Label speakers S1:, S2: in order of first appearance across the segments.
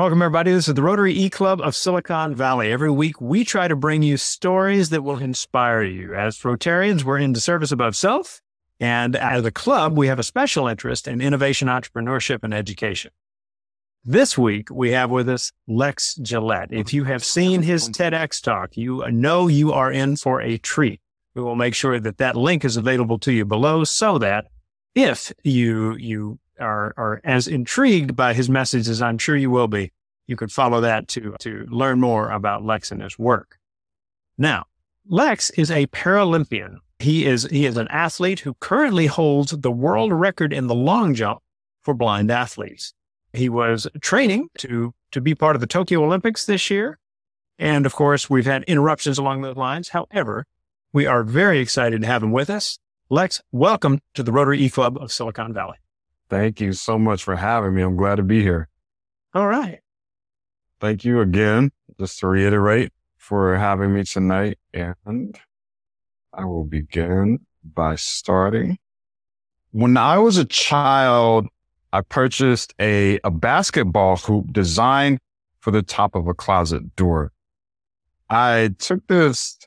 S1: Welcome, everybody. This is the Rotary E Club of Silicon Valley. Every week, we try to bring you stories that will inspire you. As Rotarians, we're into service above self. And as a club, we have a special interest in innovation, entrepreneurship, and education. This week, we have with us Lex Gillette. If you have seen his TEDx talk, you know you are in for a treat. We will make sure that that link is available to you below so that if you, you are, are as intrigued by his message as I'm sure you will be, you could follow that to, to learn more about Lex and his work. Now, Lex is a Paralympian. He is, he is an athlete who currently holds the world record in the long jump for blind athletes. He was training to, to be part of the Tokyo Olympics this year. And of course, we've had interruptions along those lines. However, we are very excited to have him with us. Lex, welcome to the Rotary E Club of Silicon Valley.
S2: Thank you so much for having me. I'm glad to be here.
S1: All right.
S2: Thank you again, just to reiterate, for having me tonight. And I will begin by starting. When I was a child, I purchased a, a basketball hoop designed for the top of a closet door. I took this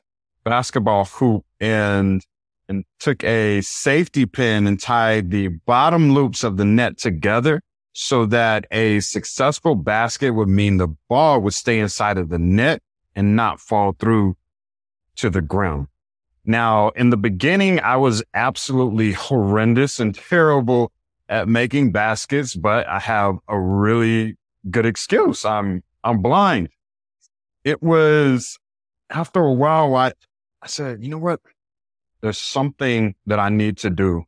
S2: basketball hoop and and took a safety pin and tied the bottom loops of the net together so that a successful basket would mean the ball would stay inside of the net and not fall through to the ground. Now, in the beginning, I was absolutely horrendous and terrible at making baskets, but I have a really good excuse. I'm, I'm blind. It was after a while, I, I said, you know what? There's something that I need to do.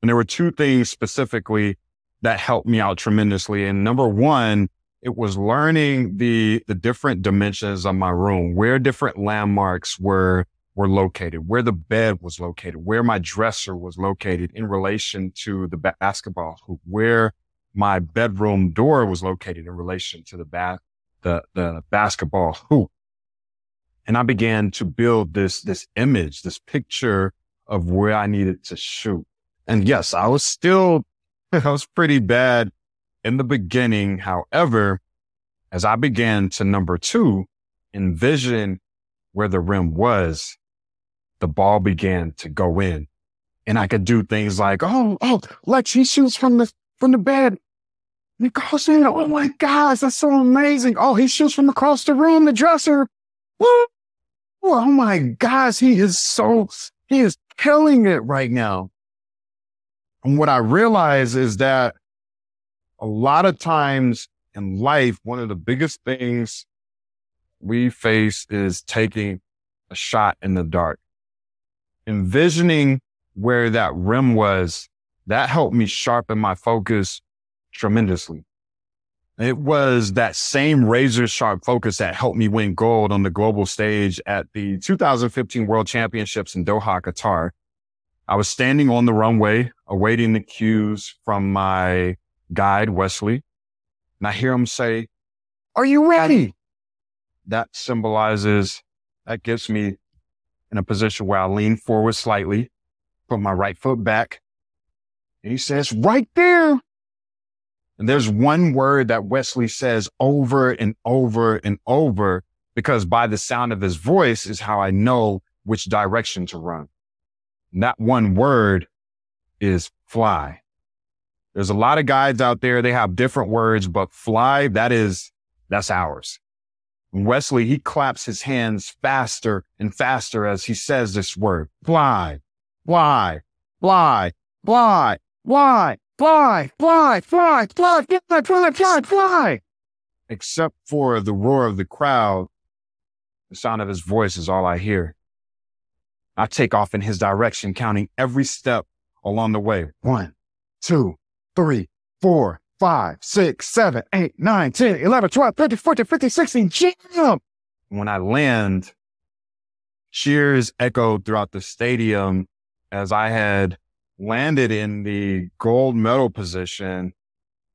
S2: And there were two things specifically that helped me out tremendously. And number one, it was learning the, the different dimensions of my room, where different landmarks were were located, where the bed was located, where my dresser was located in relation to the basketball hoop, where my bedroom door was located in relation to the ba- the, the basketball hoop. And I began to build this, this image, this picture of where I needed to shoot. And yes, I was still, I was pretty bad in the beginning. However, as I began to number two, envision where the rim was, the ball began to go in. And I could do things like, oh, oh, Lex, he shoots from the, from the bed. Goes in. Oh my gosh, that's so amazing. Oh, he shoots from across the room, the dresser. Woo! Oh my gosh, he is so, he is killing it right now. And what I realize is that a lot of times in life, one of the biggest things we face is taking a shot in the dark envisioning where that rim was, that helped me sharpen my focus tremendously. It was that same razor sharp focus that helped me win gold on the global stage at the 2015 World Championships in Doha, Qatar. I was standing on the runway awaiting the cues from my guide, Wesley. And I hear him say, are you ready? That symbolizes, that gives me in a position where I lean forward slightly, put my right foot back. And he says, right there. And there's one word that Wesley says over and over and over because by the sound of his voice is how I know which direction to run. And that one word is fly. There's a lot of guides out there. They have different words, but fly, that is, that's ours. Wesley, he claps his hands faster and faster as he says this word. Fly, fly, fly, fly, fly, fly, fly, fly, fly, get fly, fly, fly, fly. Except for the roar of the crowd, the sound of his voice is all I hear. I take off in his direction, counting every step along the way. One, two, three, four, 5, 6, 7, 8, 9, 10, 11, 12, 13, 14, 15, 16, jump! When I land, cheers echoed throughout the stadium as I had landed in the gold medal position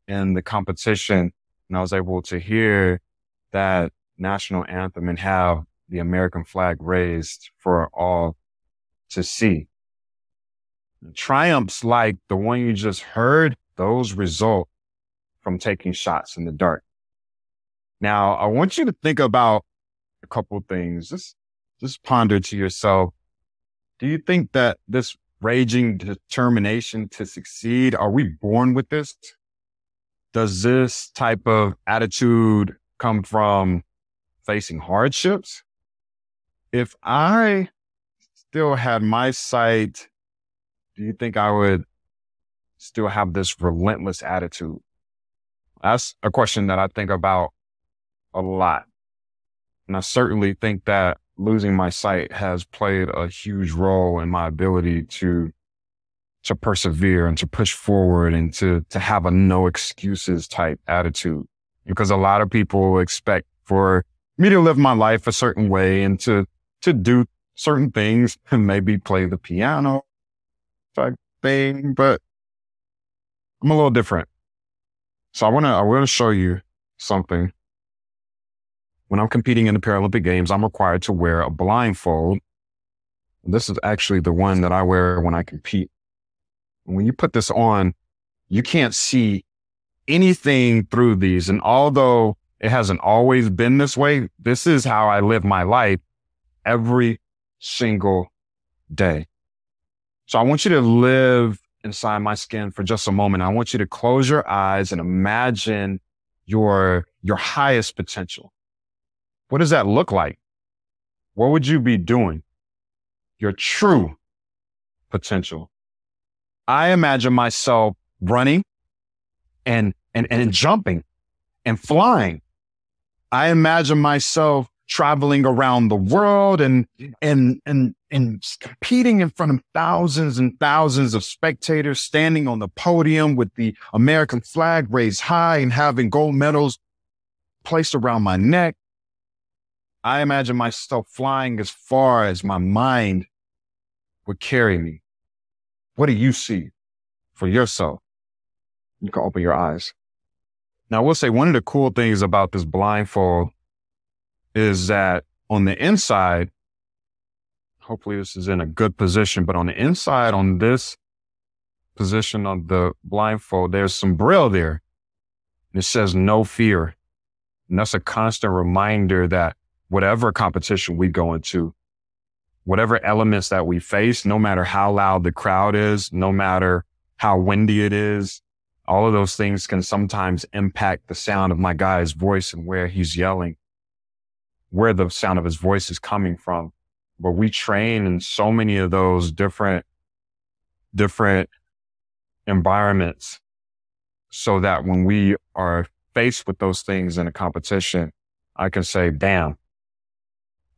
S2: in the competition. And I was able to hear that national anthem and have the American flag raised for all to see. Triumphs like the one you just heard, those result from taking shots in the dark. Now, I want you to think about a couple things. Just, just ponder to yourself. Do you think that this raging determination to succeed, are we born with this? Does this type of attitude come from facing hardships? If I still had my sight, do you think I would still have this relentless attitude? That's a question that I think about a lot. And I certainly think that losing my sight has played a huge role in my ability to to persevere and to push forward and to to have a no excuses type attitude. Because a lot of people expect for me to live my life a certain way and to to do certain things and maybe play the piano type thing but I'm a little different. So I want to I want to show you something when I'm competing in the Paralympic Games, I'm required to wear a blindfold. This is actually the one that I wear when I compete. When you put this on, you can't see anything through these. And although it hasn't always been this way, this is how I live my life every single day. So I want you to live inside my skin for just a moment. I want you to close your eyes and imagine your, your highest potential. What does that look like? What would you be doing? Your true potential. I imagine myself running and, and, and jumping and flying. I imagine myself traveling around the world and, and, and, and competing in front of thousands and thousands of spectators standing on the podium with the American flag raised high and having gold medals placed around my neck. I imagine myself flying as far as my mind would carry me. What do you see for yourself? You can open your eyes. Now, I will say one of the cool things about this blindfold is that on the inside, hopefully this is in a good position, but on the inside, on this position of the blindfold, there's some braille there. It says no fear. And that's a constant reminder that whatever competition we go into, whatever elements that we face, no matter how loud the crowd is, no matter how windy it is, all of those things can sometimes impact the sound of my guy's voice and where he's yelling, where the sound of his voice is coming from. But we train in so many of those different, different environments so that when we are faced with those things in a competition, I can say, damn,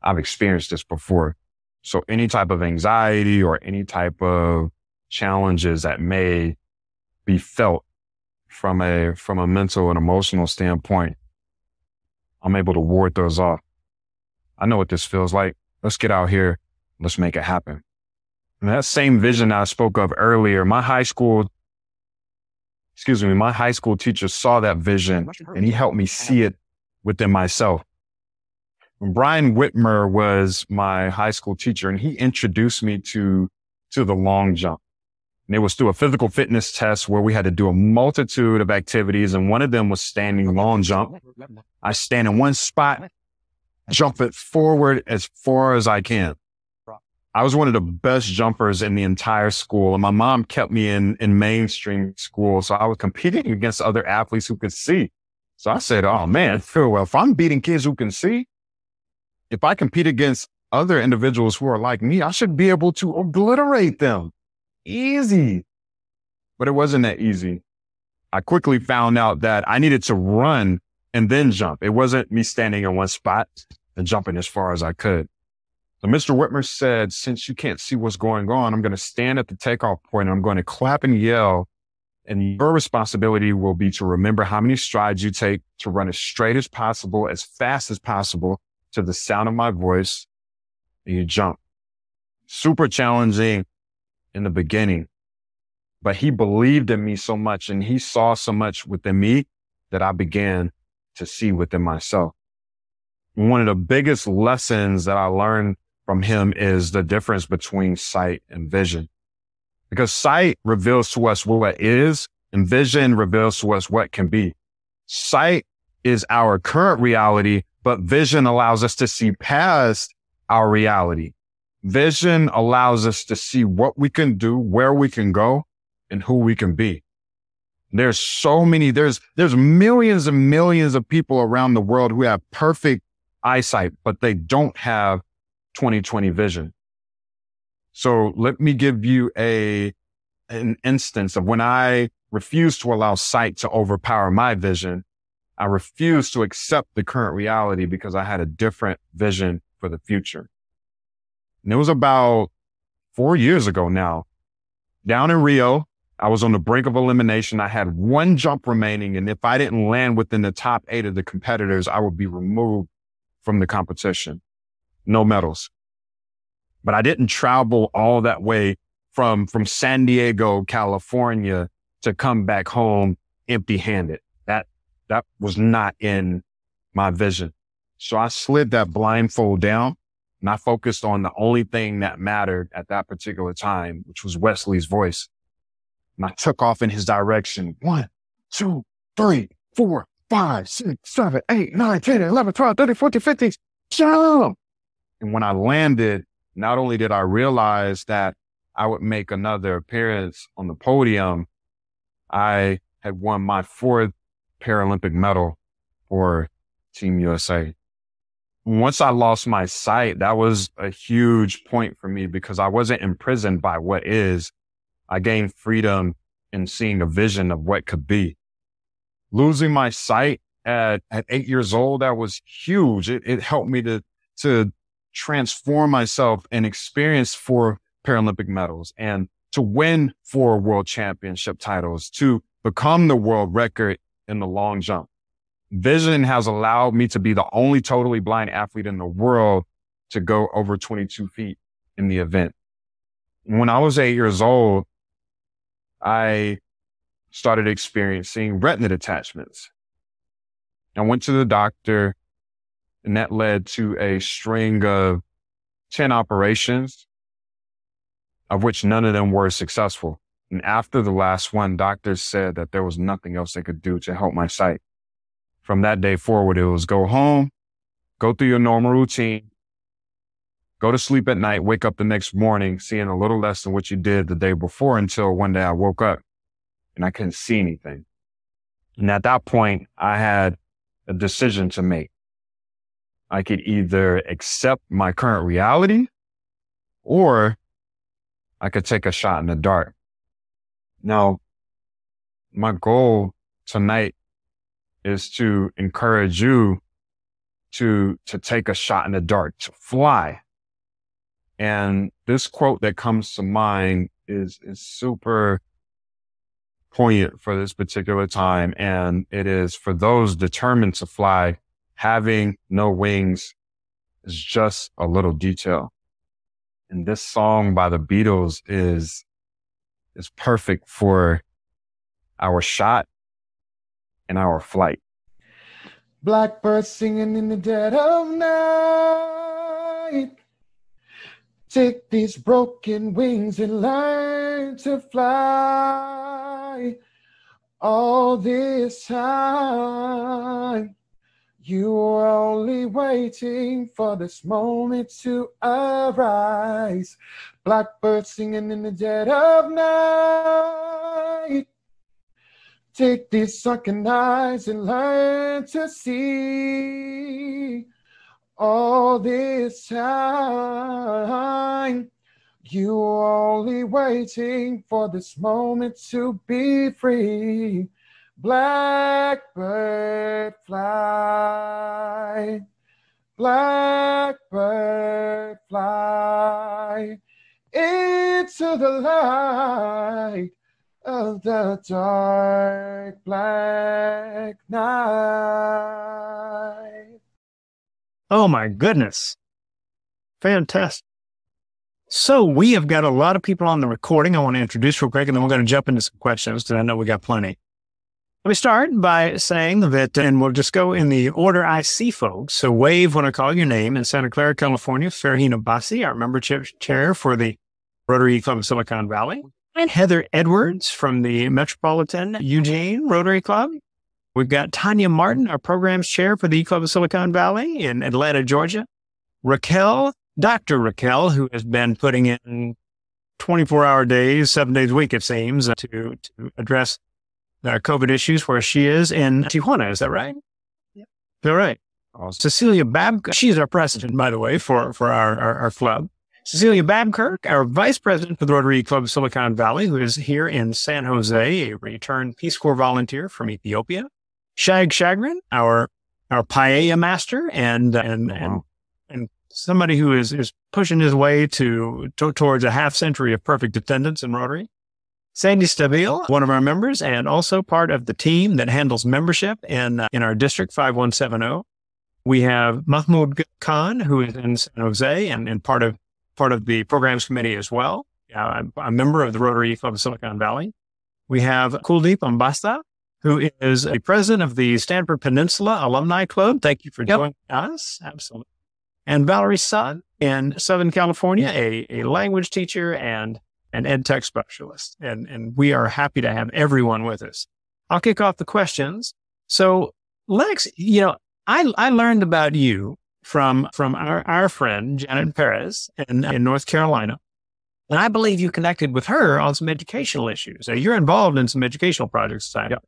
S2: I've experienced this before. So any type of anxiety or any type of challenges that may be felt from a, from a mental and emotional standpoint, I'm able to ward those off. I know what this feels like. Let's get out here. Let's make it happen. And that same vision I spoke of earlier, my high school, excuse me, my high school teacher saw that vision and he helped me see it within myself. Brian Whitmer was my high school teacher and he introduced me to, to the long jump. And it was through a physical fitness test where we had to do a multitude of activities. And one of them was standing long jump. I stand in one spot, jump it forward as far as I can. I was one of the best jumpers in the entire school. And my mom kept me in, in mainstream school. So I was competing against other athletes who could see. So I said, Oh man, well, if I'm beating kids who can see, if I compete against other individuals who are like me, I should be able to obliterate them. Easy. But it wasn't that easy. I quickly found out that I needed to run and then jump. It wasn't me standing in one spot and jumping as far as I could. So Mr. Whitmer said, since you can't see what's going on, I'm going to stand at the takeoff point and I'm going to clap and yell. And your responsibility will be to remember how many strides you take to run as straight as possible, as fast as possible, to the sound of my voice and you jump. Super challenging in the beginning, but he believed in me so much and he saw so much within me that I began to see within myself. One of the biggest lessons that I learned from him is the difference between sight and vision. Because sight reveals to us what is and vision reveals to us what can be. Sight is our current reality, but vision allows us to see past our reality. Vision allows us to see what we can do, where we can go, and who we can be. There's so many, there's, there's millions and millions of people around the world who have perfect eyesight, but they don't have 2020 vision. So let me give you a, an instance of when I refused to allow sight to overpower my vision. I refused to accept the current reality because I had a different vision for the future. And it was about four years ago now. Down in Rio, I was on the brink of elimination. I had one jump remaining. And if I didn't land within the top eight of the competitors, I would be removed from the competition. No medals. But I didn't travel all that way from, from San Diego, California to come back home empty handed. That, was not in my vision. So I slid that blindfold down and I focused on the only thing that mattered at that particular time, which was Wesley's voice. And I took off in his direction. One, two, three, four, five, six, seven, eight, nine, 10, 11, 12, 13, 14, 15, jump. And when I landed, not only did I realize that I would make another appearance on the podium, I had won my fourth Paralympic medal for Team USA. Once I lost my sight, that was a huge point for me because I wasn't imprisoned by what is. I gained freedom in seeing a vision of what could be. Losing my sight at, at eight years old, that was huge. It, it helped me to, to transform myself and experience four Paralympic medals and to win four world championship titles, to become the world record in the long jump. Vision has allowed me to be the only totally blind athlete in the world to go over 22 feet in the event. When I was eight years old, I started experiencing retina detachments. I went to the doctor and that led to a string of 10 operations of which none of them were successful. And after the last one, doctors said that there was nothing else they could do to help my sight. From that day forward, it was go home, go through your normal routine, go to sleep at night, wake up the next morning, seeing a little less than what you did the day before until one day I woke up and I couldn't see anything. And at that point, I had a decision to make. I could either accept my current reality or I could take a shot in the dark. Now, my goal tonight is to encourage you to, to take a shot in the dark, to fly. And this quote that comes to mind is, is super poignant for this particular time. And it is for those determined to fly, having no wings is just a little detail. And this song by the Beatles is, is perfect for our shot and our flight.
S3: Blackbird singing in the dead of night. Take these broken wings and learn to fly. All this time you were only waiting for this moment to arise. Blackbird singing in the dead of night. Take these sunken eyes and learn to see. All this time, you are only waiting for this moment to be free. Blackbird fly, blackbird fly into the light of the dark black night.
S1: Oh my goodness. Fantastic. So we have got a lot of people on the recording. I want to introduce real quick and then we're going to jump into some questions because I know we got plenty. Let me start by saying that, and we'll just go in the order I see folks. So wave when I call your name in Santa Clara, California, Farhina Bassi, our member chair for the Rotary Club of Silicon Valley, and Heather Edwards from the Metropolitan Eugene Rotary Club. We've got Tanya Martin, our programs chair for the Club of Silicon Valley in Atlanta, Georgia. Raquel, Dr. Raquel, who has been putting in 24 hour days, seven days a week, it seems, to, to address uh, COVID issues where she is in Tijuana. Is that right? Yep. All right. Awesome. Cecilia Babcock, she's our president, by the way, for, for our, our, our club. Cecilia Babkirk, our vice president for the Rotary Club of Silicon Valley, who is here in San Jose, a returned Peace Corps volunteer from Ethiopia. Shag Shagrin, our our paella master, and and, wow. and and somebody who is is pushing his way to, to towards a half century of perfect attendance in Rotary. Sandy Stabile, one of our members, and also part of the team that handles membership in uh, in our district 5170. We have Mahmoud Khan, who is in San Jose and, and part of part of the programs committee as well. Uh, I'm a member of the Rotary Club of Silicon Valley. We have Kuldeep Ambasta, who is a president of the Stanford Peninsula Alumni Club. Thank you for yep. joining us. Absolutely. And Valerie Sun in Southern California, a, a language teacher and an ed tech specialist. And, and we are happy to have everyone with us. I'll kick off the questions. So Lex, you know, I, I learned about you from from our, our friend Janet Perez in, in North Carolina. And I believe you connected with her on some educational issues. you're involved in some educational projects.
S2: Yep.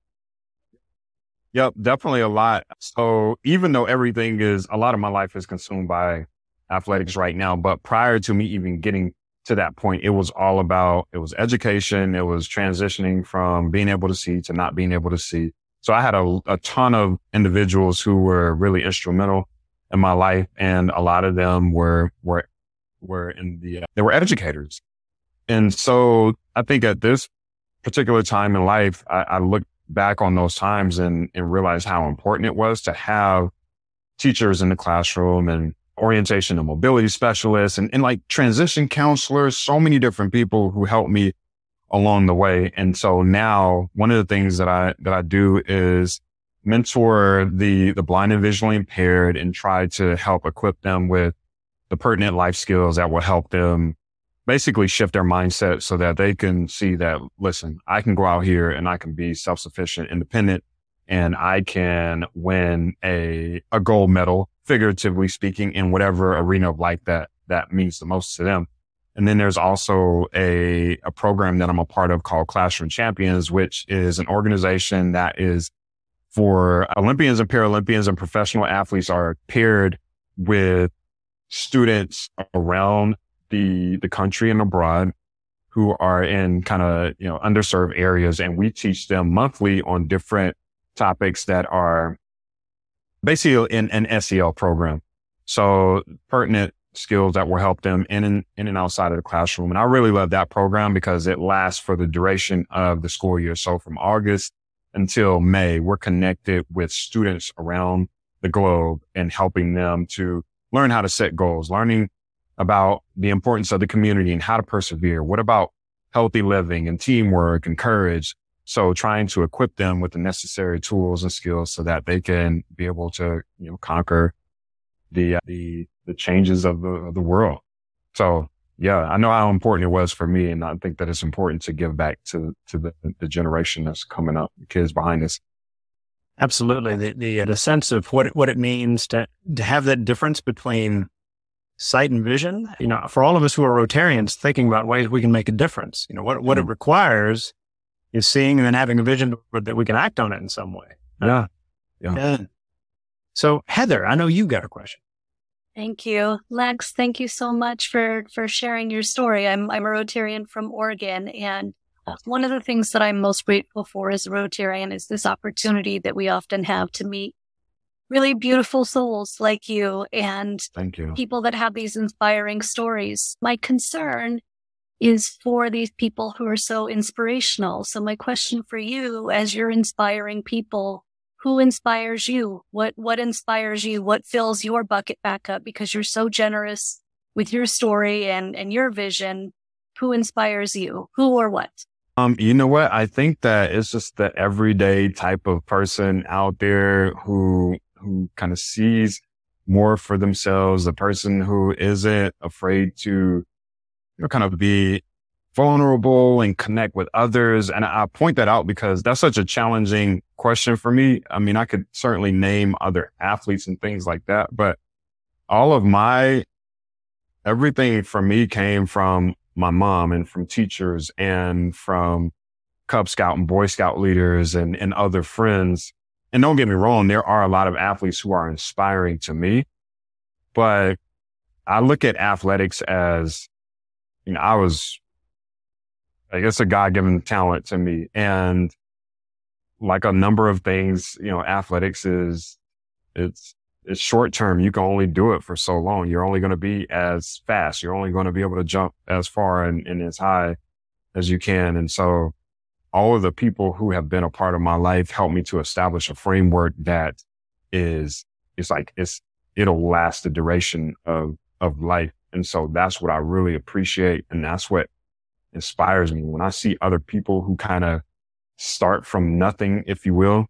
S2: Yep, definitely a lot. So even though everything is, a lot of my life is consumed by athletics right now, but prior to me even getting to that point, it was all about, it was education. It was transitioning from being able to see to not being able to see. So I had a, a ton of individuals who were really instrumental in my life. And a lot of them were, were, were in the, uh, they were educators. And so I think at this particular time in life, I, I look back on those times and, and realize how important it was to have teachers in the classroom and orientation and mobility specialists and, and like transition counselors, so many different people who helped me along the way. And so now one of the things that I, that I do is mentor the, the blind and visually impaired and try to help equip them with the pertinent life skills that will help them basically shift their mindset so that they can see that, listen, I can go out here and I can be self-sufficient, independent, and I can win a, a gold medal, figuratively speaking, in whatever arena of life that, that means the most to them. And then there's also a, a program that I'm a part of called Classroom Champions, which is an organization that is for Olympians and Paralympians and professional athletes are paired with students around the, the country and abroad who are in kind of, you know, underserved areas. And we teach them monthly on different topics that are basically in an SEL program. So pertinent skills that will help them in and in and outside of the classroom. And I really love that program because it lasts for the duration of the school year. So from August until May, we're connected with students around the globe and helping them to learn how to set goals, learning about the importance of the community and how to persevere. What about healthy living and teamwork and courage? So trying to equip them with the necessary tools and skills so that they can be able to, you know, conquer the, uh, the, the changes of the, of the world. So yeah, I know how important it was for me. And I think that it's important to give back to, to the, the generation that's coming up, the kids behind us.
S1: Absolutely. The, the, uh, the sense of what, what it means to, to have that difference between sight and vision, you know, for all of us who are Rotarians thinking about ways we can make a difference, you know, what, what mm-hmm. it requires is seeing and then having a vision that we can act on it in some way.
S2: Yeah. Yeah. yeah.
S1: So Heather, I know you got a question.
S4: Thank you. Lex, thank you so much for, for sharing your story. I'm, I'm a Rotarian from Oregon and one of the things that I'm most grateful for as a Rotarian is this opportunity that we often have to meet really beautiful souls like you and
S2: Thank you.
S4: people that have these inspiring stories. My concern is for these people who are so inspirational. So my question for you as you're inspiring people who inspires you? What, what inspires you? What fills your bucket back up? Because you're so generous with your story and, and your vision. Who inspires you? Who or what?
S2: Um, you know what? I think that it's just the everyday type of person out there who, who kind of sees more for themselves, the person who isn't afraid to, you know, kind of be vulnerable and connect with others. And I point that out because that's such a challenging question for me. I mean, I could certainly name other athletes and things like that, but all of my, everything for me came from my mom and from teachers and from Cub Scout and Boy Scout leaders and, and other friends. And don't get me wrong, there are a lot of athletes who are inspiring to me, but I look at athletics as, you know, I was, I guess a God given talent to me. And like a number of things, you know, athletics is, it's, it's short term. You can only do it for so long. You're only going to be as fast. You're only going to be able to jump as far and, and as high as you can. And so all of the people who have been a part of my life helped me to establish a framework that is, it's like, it's, it'll last the duration of of life. And so that's what I really appreciate. And that's what inspires me when I see other people who kind of start from nothing, if you will,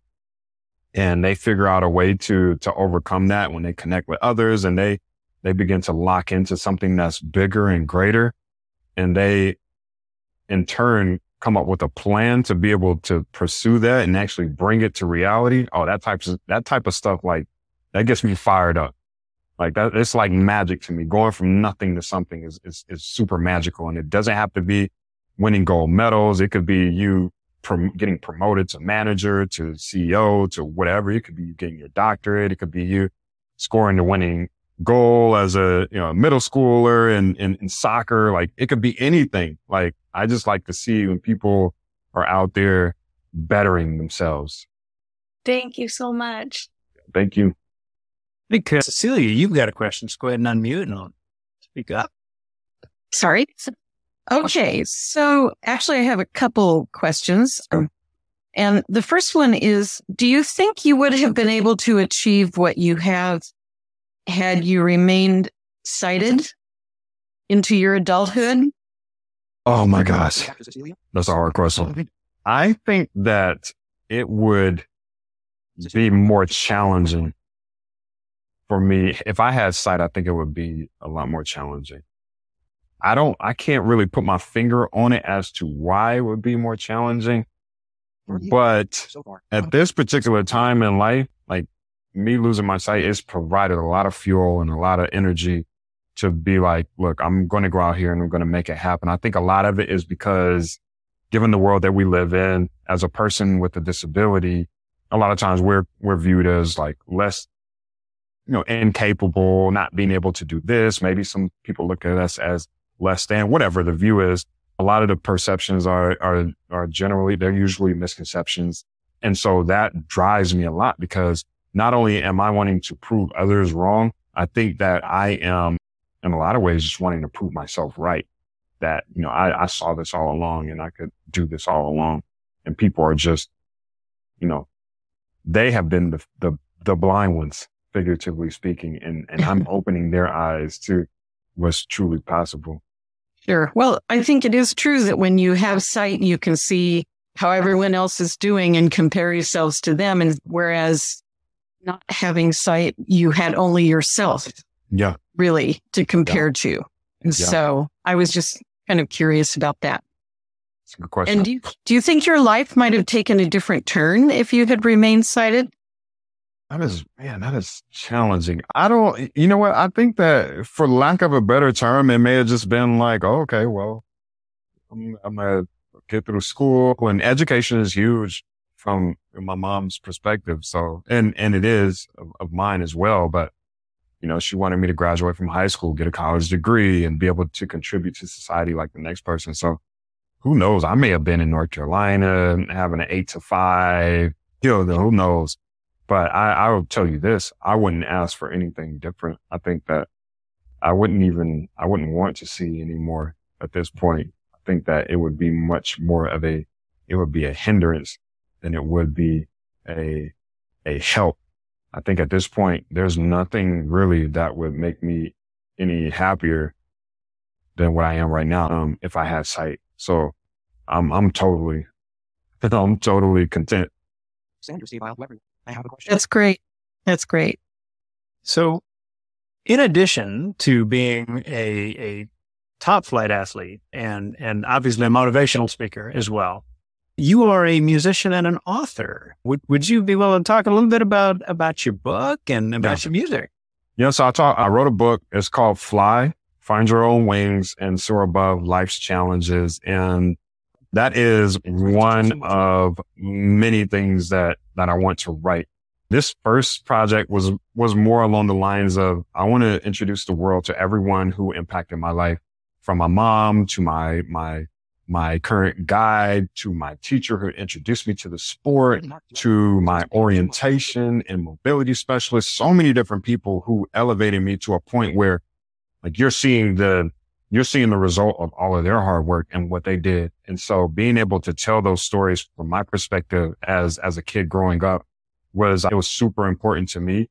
S2: and they figure out a way to, to overcome that when they connect with others and they, they begin to lock into something that's bigger and greater. And they in turn come up with a plan to be able to pursue that and actually bring it to reality. Oh, that type of, that type of stuff, like that gets me fired up. Like that, it's like magic to me. Going from nothing to something is, is, is super magical. And it doesn't have to be winning gold medals. It could be you prom- getting promoted to manager, to CEO, to whatever. It could be you getting your doctorate. It could be you scoring the winning goal as a, you know, middle schooler in, in, in soccer. Like it could be anything. Like I just like to see when people are out there bettering themselves.
S4: Thank you so much.
S2: Thank you.
S1: Because Cecilia, you've got a question. Just go ahead and unmute and I'll speak up.
S5: Sorry. Oh, okay. So actually, I have a couple questions. And the first one is Do you think you would have been able to achieve what you have had you remained sighted into your adulthood?
S2: Oh my gosh. That's a hard question. I think that it would be more challenging for me, if I had sight, I think it would be a lot more challenging. I don't, I can't really put my finger on it as to why it would be more challenging. But at this particular time in life, like me losing my sight, it's provided a lot of fuel and a lot of energy to be like, look, I'm going to go out here and I'm going to make it happen. I think a lot of it is because given the world that we live in as a person with a disability, a lot of times we're, we're viewed as like less you know, incapable, not being able to do this. Maybe some people look at us as less than whatever the view is. A lot of the perceptions are, are, are generally, they're usually misconceptions. And so that drives me a lot because not only am I wanting to prove others wrong, I think that I am in a lot of ways just wanting to prove myself right. That, you know, I, I saw this all along and I could do this all along. And people are just, you know, they have been the, the, the blind ones figuratively speaking, and, and I'm opening their eyes to what's truly possible.
S5: Sure. Well, I think it is true that when you have sight, you can see how everyone else is doing and compare yourselves to them. And whereas not having sight, you had only yourself.
S2: Yeah.
S5: Really to compare yeah. to. And yeah. so I was just kind of curious about that.
S2: That's a good question.
S5: And do you, do you think your life might have taken a different turn if you had remained sighted?
S2: That is, man, that is challenging. I don't, you know what? I think that for lack of a better term, it may have just been like, oh, okay, well, I'm, I'm going to get through school and education is huge from my mom's perspective. So, and, and it is of, of mine as well. But, you know, she wanted me to graduate from high school, get a college degree and be able to contribute to society like the next person. So who knows? I may have been in North Carolina having an eight to five, you know, who knows? But I, I will tell you this, I wouldn't ask for anything different. I think that I wouldn't even, I wouldn't want to see anymore at this point. I think that it would be much more of a, it would be a hindrance than it would be a, a help. I think at this point, there's nothing really that would make me any happier than what I am right now. Um, if I had sight. So I'm, I'm totally, I'm totally content.
S6: Sandra Steve, I have a question.
S5: That's great. That's great.
S1: So, in addition to being a, a top flight athlete and, and obviously a motivational speaker as well. You are a musician and an author. Would, would you be willing to talk a little bit about, about your book and about your music?
S2: Yeah, so I talk, I wrote a book. It's called Fly, Find Your Own Wings and Soar Above Life's Challenges. And that is one of many things that, that I want to write. This first project was, was more along the lines of, I want to introduce the world to everyone who impacted my life from my mom to my, my, my current guide to my teacher who introduced me to the sport to my orientation and mobility specialist. So many different people who elevated me to a point where like you're seeing the, you're seeing the result of all of their hard work and what they did. And so being able to tell those stories from my perspective as, as a kid growing up was, it was super important to me.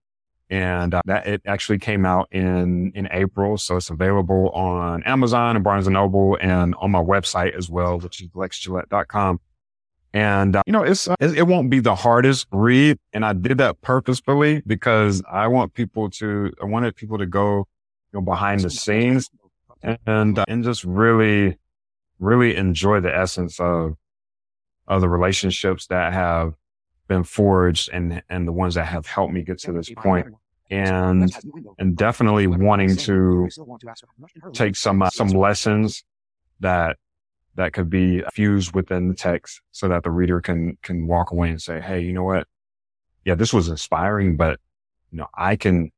S2: And uh, that it actually came out in, in April. So it's available on Amazon and Barnes and Noble and on my website as well, which is lexgillette.com. And, uh, you know, it's, uh, it, won't be the hardest read. And I did that purposefully because I want people to, I wanted people to go, you know, behind the scenes and, uh, and just really, really enjoy the essence of, of the relationships that have been forged and, and the ones that have helped me get to this point and, and definitely wanting to take some, uh, some lessons that, that could be fused within the text so that the reader can, can walk away and say, Hey, you know what? Yeah, this was inspiring, but you know, I can,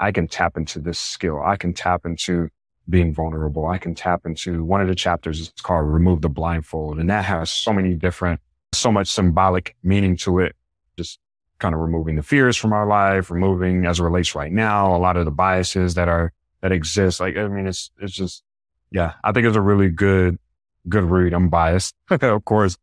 S2: I can tap into this skill. I can tap into being vulnerable. I can tap into one of the chapters It's called remove the blindfold. And that has so many different, so much symbolic meaning to it. Just kind of removing the fears from our life, removing as it relates right now, a lot of the biases that are, that exist. Like, I mean, it's, it's just, yeah, I think it's a really good, good read. I'm biased, of course,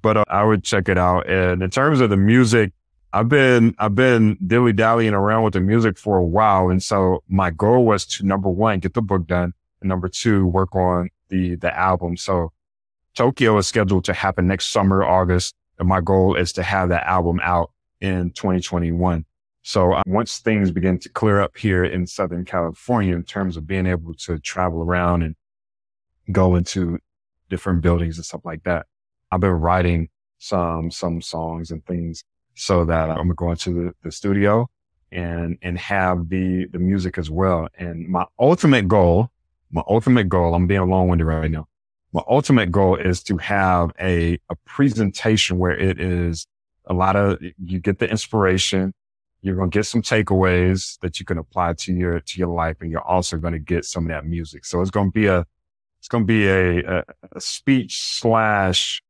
S2: but uh, I would check it out. And in terms of the music, I've been, I've been dilly dallying around with the music for a while. And so my goal was to number one, get the book done and number two, work on the, the album. So Tokyo is scheduled to happen next summer, August. And my goal is to have that album out in 2021. So uh, once things begin to clear up here in Southern California in terms of being able to travel around and go into different buildings and stuff like that, I've been writing some, some songs and things so that I'm going to go into the, the studio and, and have the, the music as well. And my ultimate goal, my ultimate goal, I'm being long winded right now. My ultimate goal is to have a, a presentation where it is a lot of, you get the inspiration. You're going to get some takeaways that you can apply to your, to your life. And you're also going to get some of that music. So it's going to be a, it's going to be a, a, a speech slash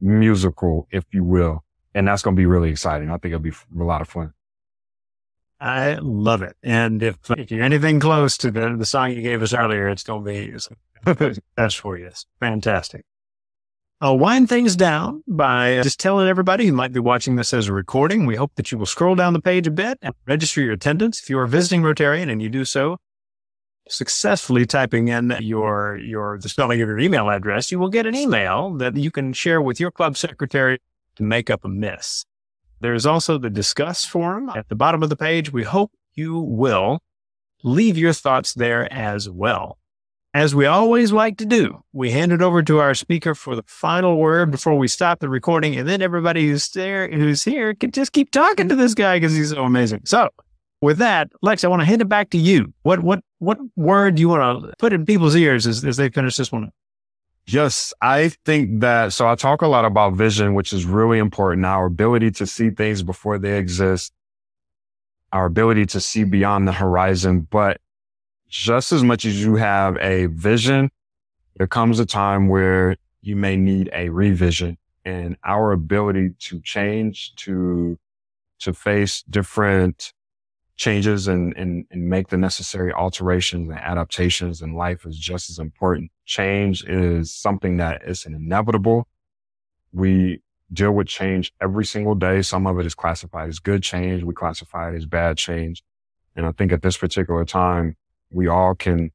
S2: musical, if you will and that's going to be really exciting. I think it'll be a lot of fun.
S1: I love it. And if, if you're anything close to the, the song you gave us earlier, it's going to be that's for you. It's fantastic. I'll wind things down by uh, just telling everybody who might be watching this as a recording. We hope that you will scroll down the page a bit and register your attendance. If you are visiting Rotarian and you do so, successfully typing in your, your, the spelling of your email address, you will get an email that you can share with your club secretary to make up a miss. There's also the Disqus forum at the bottom of the page. We hope you will leave your thoughts there as well. As we always like to do, we hand it over to our speaker for the final word before we stop the recording. And then everybody who's there, who's here can just keep talking to this guy because he's so amazing. So with that, Lex, I want to hand it back to you. What, what, what word do you want to put in people's ears as, as they finish this one?
S2: Yes, I think that. So I talk a lot about vision, which is really important. Our ability to see things before they exist, our ability to see beyond the horizon. But just as much as you have a vision, there comes a time where you may need a revision and our ability to change, to, to face different changes and, and, and make the necessary alterations and adaptations in life is just as important. Change is something that is an inevitable. We deal with change every single day. Some of it is classified as good change. We classify it as bad change. And I think at this particular time, we all can,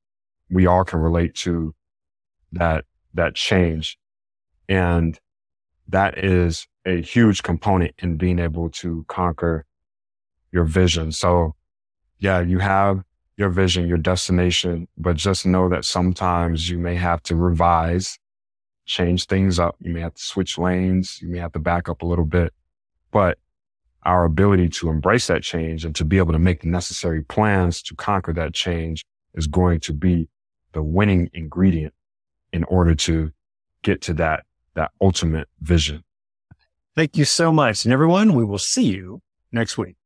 S2: we all can relate to that, that change. And that is a huge component in being able to conquer your vision. So yeah, you have, your vision, your destination, but just know that sometimes you may have to revise, change things up. You may have to switch lanes. You may have to back up a little bit, but our ability to embrace that change and to be able to make necessary plans to conquer that change is going to be the winning ingredient in order to get to that, that ultimate vision.
S1: Thank you so much. And everyone, we will see you next week.